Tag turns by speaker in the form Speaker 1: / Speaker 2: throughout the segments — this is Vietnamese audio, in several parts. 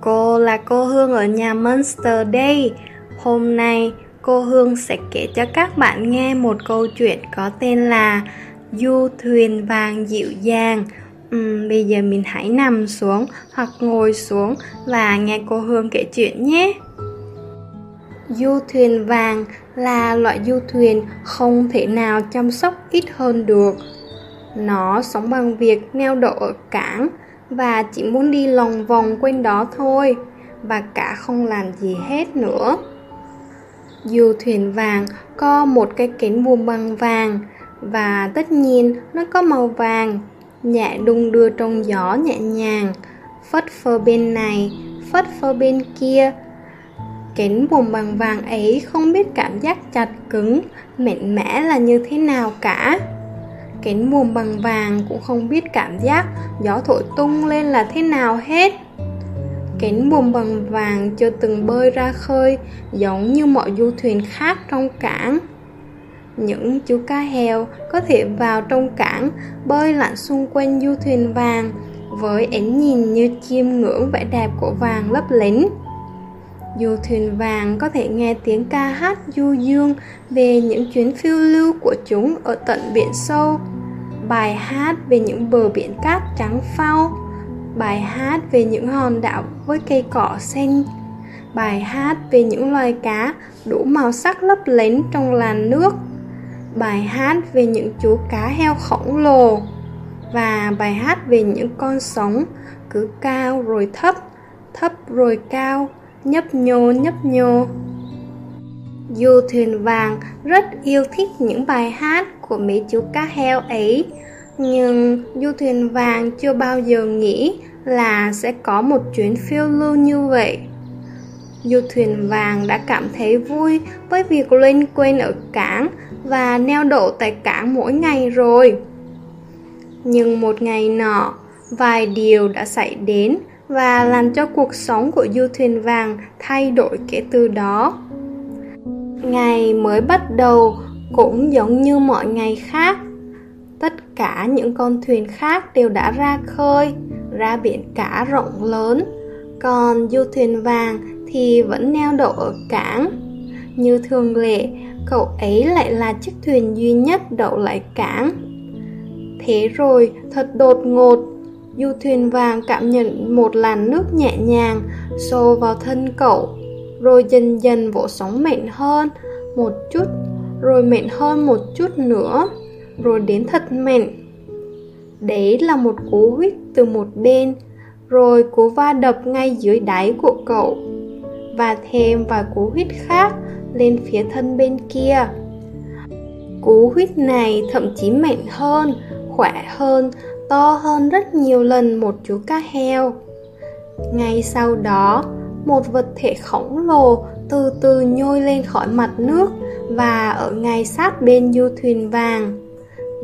Speaker 1: cô là cô Hương ở nhà Monster Day. Hôm nay cô Hương sẽ kể cho các bạn nghe một câu chuyện có tên là Du thuyền vàng dịu dàng. Uhm, bây giờ mình hãy nằm xuống hoặc ngồi xuống và nghe cô Hương kể chuyện nhé. Du thuyền vàng là loại du thuyền không thể nào chăm sóc ít hơn được. Nó sống bằng việc neo đậu ở cảng và chỉ muốn đi lòng vòng quanh đó thôi và cả không làm gì hết nữa. dù thuyền vàng có một cái kén buồm bằng vàng và tất nhiên nó có màu vàng, nhẹ đung đưa trong gió nhẹ nhàng, phất phơ bên này, phất phơ bên kia Kén buồm bằng vàng ấy không biết cảm giác chặt cứng, mạnh mẽ là như thế nào cả. Kén buồm bằng vàng cũng không biết cảm giác gió thổi tung lên là thế nào hết. Kén buồm bằng vàng chưa từng bơi ra khơi, giống như mọi du thuyền khác trong cảng. Những chú cá heo có thể vào trong cảng, bơi lặn xung quanh du thuyền vàng, với ánh nhìn như chiêm ngưỡng vẻ đẹp của vàng lấp lánh. Dù thuyền vàng có thể nghe tiếng ca hát du dương về những chuyến phiêu lưu của chúng ở tận biển sâu, bài hát về những bờ biển cát trắng phao, bài hát về những hòn đảo với cây cỏ xanh, bài hát về những loài cá đủ màu sắc lấp lánh trong làn nước, bài hát về những chú cá heo khổng lồ và bài hát về những con sóng cứ cao rồi thấp, thấp rồi cao nhấp nhô nhấp nhô. Du thuyền vàng rất yêu thích những bài hát của mấy chú cá heo ấy. Nhưng du thuyền vàng chưa bao giờ nghĩ là sẽ có một chuyến phiêu lưu như vậy. Du thuyền vàng đã cảm thấy vui với việc lên quên ở cảng và neo đậu tại cảng mỗi ngày rồi. Nhưng một ngày nọ, vài điều đã xảy đến và làm cho cuộc sống của du thuyền vàng thay đổi kể từ đó. Ngày mới bắt đầu cũng giống như mọi ngày khác. Tất cả những con thuyền khác đều đã ra khơi, ra biển cả rộng lớn. Còn du thuyền vàng thì vẫn neo đậu ở cảng. Như thường lệ, cậu ấy lại là chiếc thuyền duy nhất đậu lại cảng. Thế rồi, thật đột ngột, Du thuyền vàng cảm nhận một làn nước nhẹ nhàng xô vào thân cậu, rồi dần dần vỗ sóng mạnh hơn một chút, rồi mạnh hơn một chút nữa, rồi đến thật mạnh. Đấy là một cú huyết từ một bên, rồi cú va đập ngay dưới đáy của cậu, và thêm vài cú huyết khác lên phía thân bên kia. Cú huyết này thậm chí mạnh hơn, khỏe hơn to hơn rất nhiều lần một chú cá heo. Ngay sau đó, một vật thể khổng lồ từ từ nhôi lên khỏi mặt nước và ở ngay sát bên du thuyền vàng.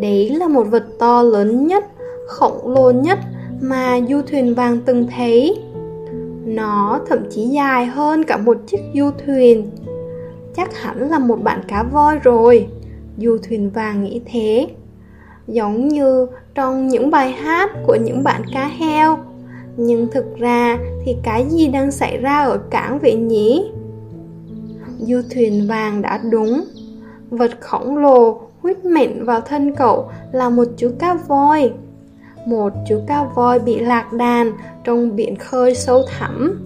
Speaker 1: Đấy là một vật to lớn nhất, khổng lồ nhất mà du thuyền vàng từng thấy. Nó thậm chí dài hơn cả một chiếc du thuyền. Chắc hẳn là một bạn cá voi rồi. Du thuyền vàng nghĩ thế giống như trong những bài hát của những bạn cá heo. Nhưng thực ra thì cái gì đang xảy ra ở cảng vậy nhỉ du thuyền vàng đã đúng. Vật khổng lồ huyết mệnh vào thân cậu là một chú cá voi. Một chú cá voi bị lạc đàn trong biển khơi sâu thẳm.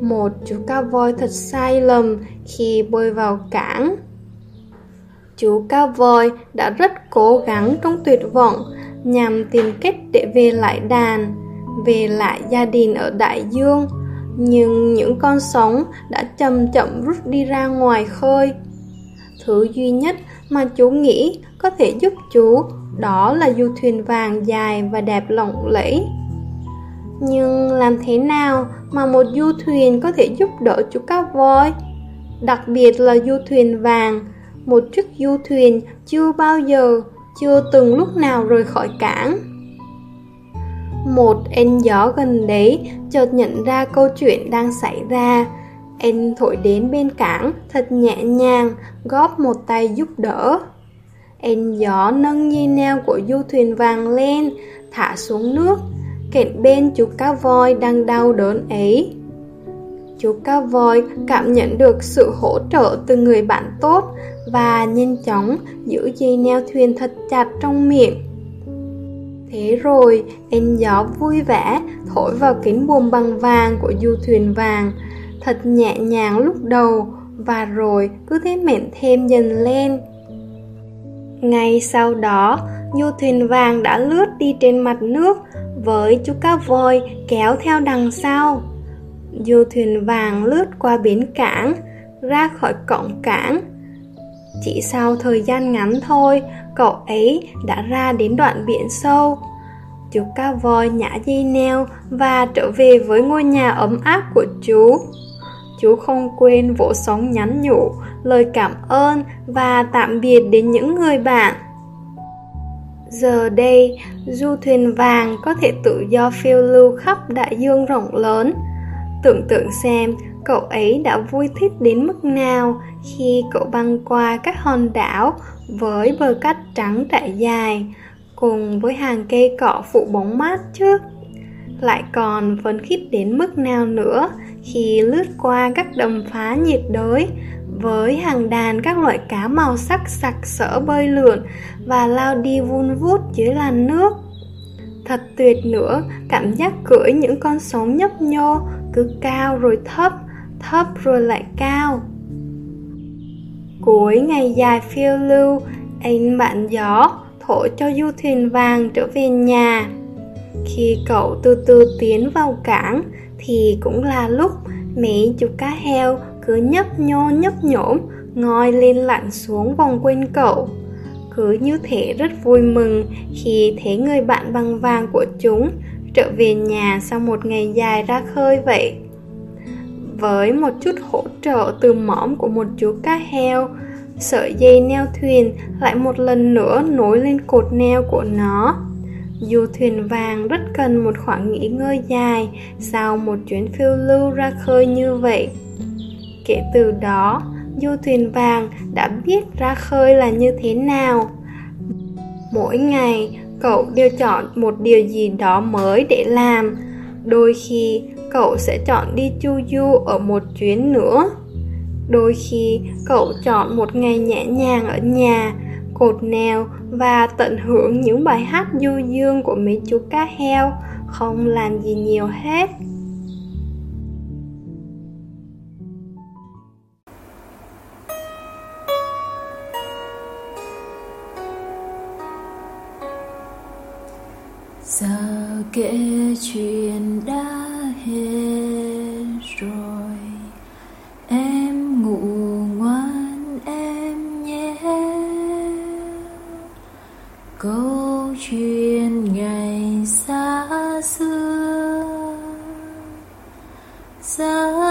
Speaker 1: Một chú cá voi thật sai lầm khi bơi vào cảng. Chú cao voi đã rất cố gắng trong tuyệt vọng nhằm tìm cách để về lại đàn, về lại gia đình ở đại dương. Nhưng những con sóng đã chậm chậm rút đi ra ngoài khơi. Thứ duy nhất mà chú nghĩ có thể giúp chú đó là du thuyền vàng dài và đẹp lộng lẫy. Nhưng làm thế nào mà một du thuyền có thể giúp đỡ chú cá voi. Đặc biệt là du thuyền vàng, một chiếc du thuyền chưa bao giờ, chưa từng lúc nào rời khỏi cảng. Một anh gió gần đấy chợt nhận ra câu chuyện đang xảy ra. Anh thổi đến bên cảng thật nhẹ nhàng, góp một tay giúp đỡ. Anh gió nâng dây neo của du thuyền vàng lên, thả xuống nước, kẹt bên chú cá voi đang đau đớn ấy. Chú cá voi cảm nhận được sự hỗ trợ từ người bạn tốt và nhanh chóng giữ dây neo thuyền thật chặt trong miệng. Thế rồi, em gió vui vẻ thổi vào kính buồm bằng vàng của du thuyền vàng, thật nhẹ nhàng lúc đầu và rồi cứ thế mệt thêm dần lên. Ngay sau đó, du thuyền vàng đã lướt đi trên mặt nước với chú cá voi kéo theo đằng sau. Du thuyền vàng lướt qua bến cảng, ra khỏi cổng cảng. Chỉ sau thời gian ngắn thôi, cậu ấy đã ra đến đoạn biển sâu. Chú cá voi nhả dây neo và trở về với ngôi nhà ấm áp của chú. Chú không quên vỗ sóng nhắn nhủ, lời cảm ơn và tạm biệt đến những người bạn. Giờ đây, du thuyền vàng có thể tự do phiêu lưu khắp đại dương rộng lớn. Tưởng tượng xem cậu ấy đã vui thích đến mức nào khi cậu băng qua các hòn đảo với bờ cát trắng trải dài, cùng với hàng cây cọ phụ bóng mát chứ. Lại còn phấn khích đến mức nào nữa khi lướt qua các đầm phá nhiệt đới với hàng đàn các loại cá màu sắc sặc sỡ bơi lượn và lao đi vun vút dưới làn nước. Thật tuyệt nữa, cảm giác cưỡi những con sóng nhấp nhô, cứ cao rồi thấp, thấp rồi lại cao. Cuối ngày dài phiêu lưu, anh bạn gió thổi cho du thuyền vàng trở về nhà. Khi cậu từ từ tiến vào cảng thì cũng là lúc mấy chú cá heo cứ nhấp nhô nhấp nhổm ngoi lên lặn xuống vòng quanh cậu cứ như thể rất vui mừng khi thấy người bạn bằng vàng của chúng trở về nhà sau một ngày dài ra khơi vậy. Với một chút hỗ trợ từ mõm của một chú cá heo sợi dây neo thuyền lại một lần nữa nối lên cột neo của nó. Dù thuyền vàng rất cần một khoảng nghỉ ngơi dài sau một chuyến phiêu lưu ra khơi như vậy Kể từ đó, du thuyền vàng đã biết ra khơi là như thế nào. Mỗi ngày, cậu đều chọn một điều gì đó mới để làm. Đôi khi, cậu sẽ chọn đi chu du ở một chuyến nữa. Đôi khi, cậu chọn một ngày nhẹ nhàng ở nhà, cột neo và tận hưởng những bài hát du dương của mấy chú cá heo, không làm gì nhiều hết.
Speaker 2: Giờ kể chuyện đã hết rồi. Em ngủ ngoan, em nhé. Câu chuyện ngày xa xưa. Xa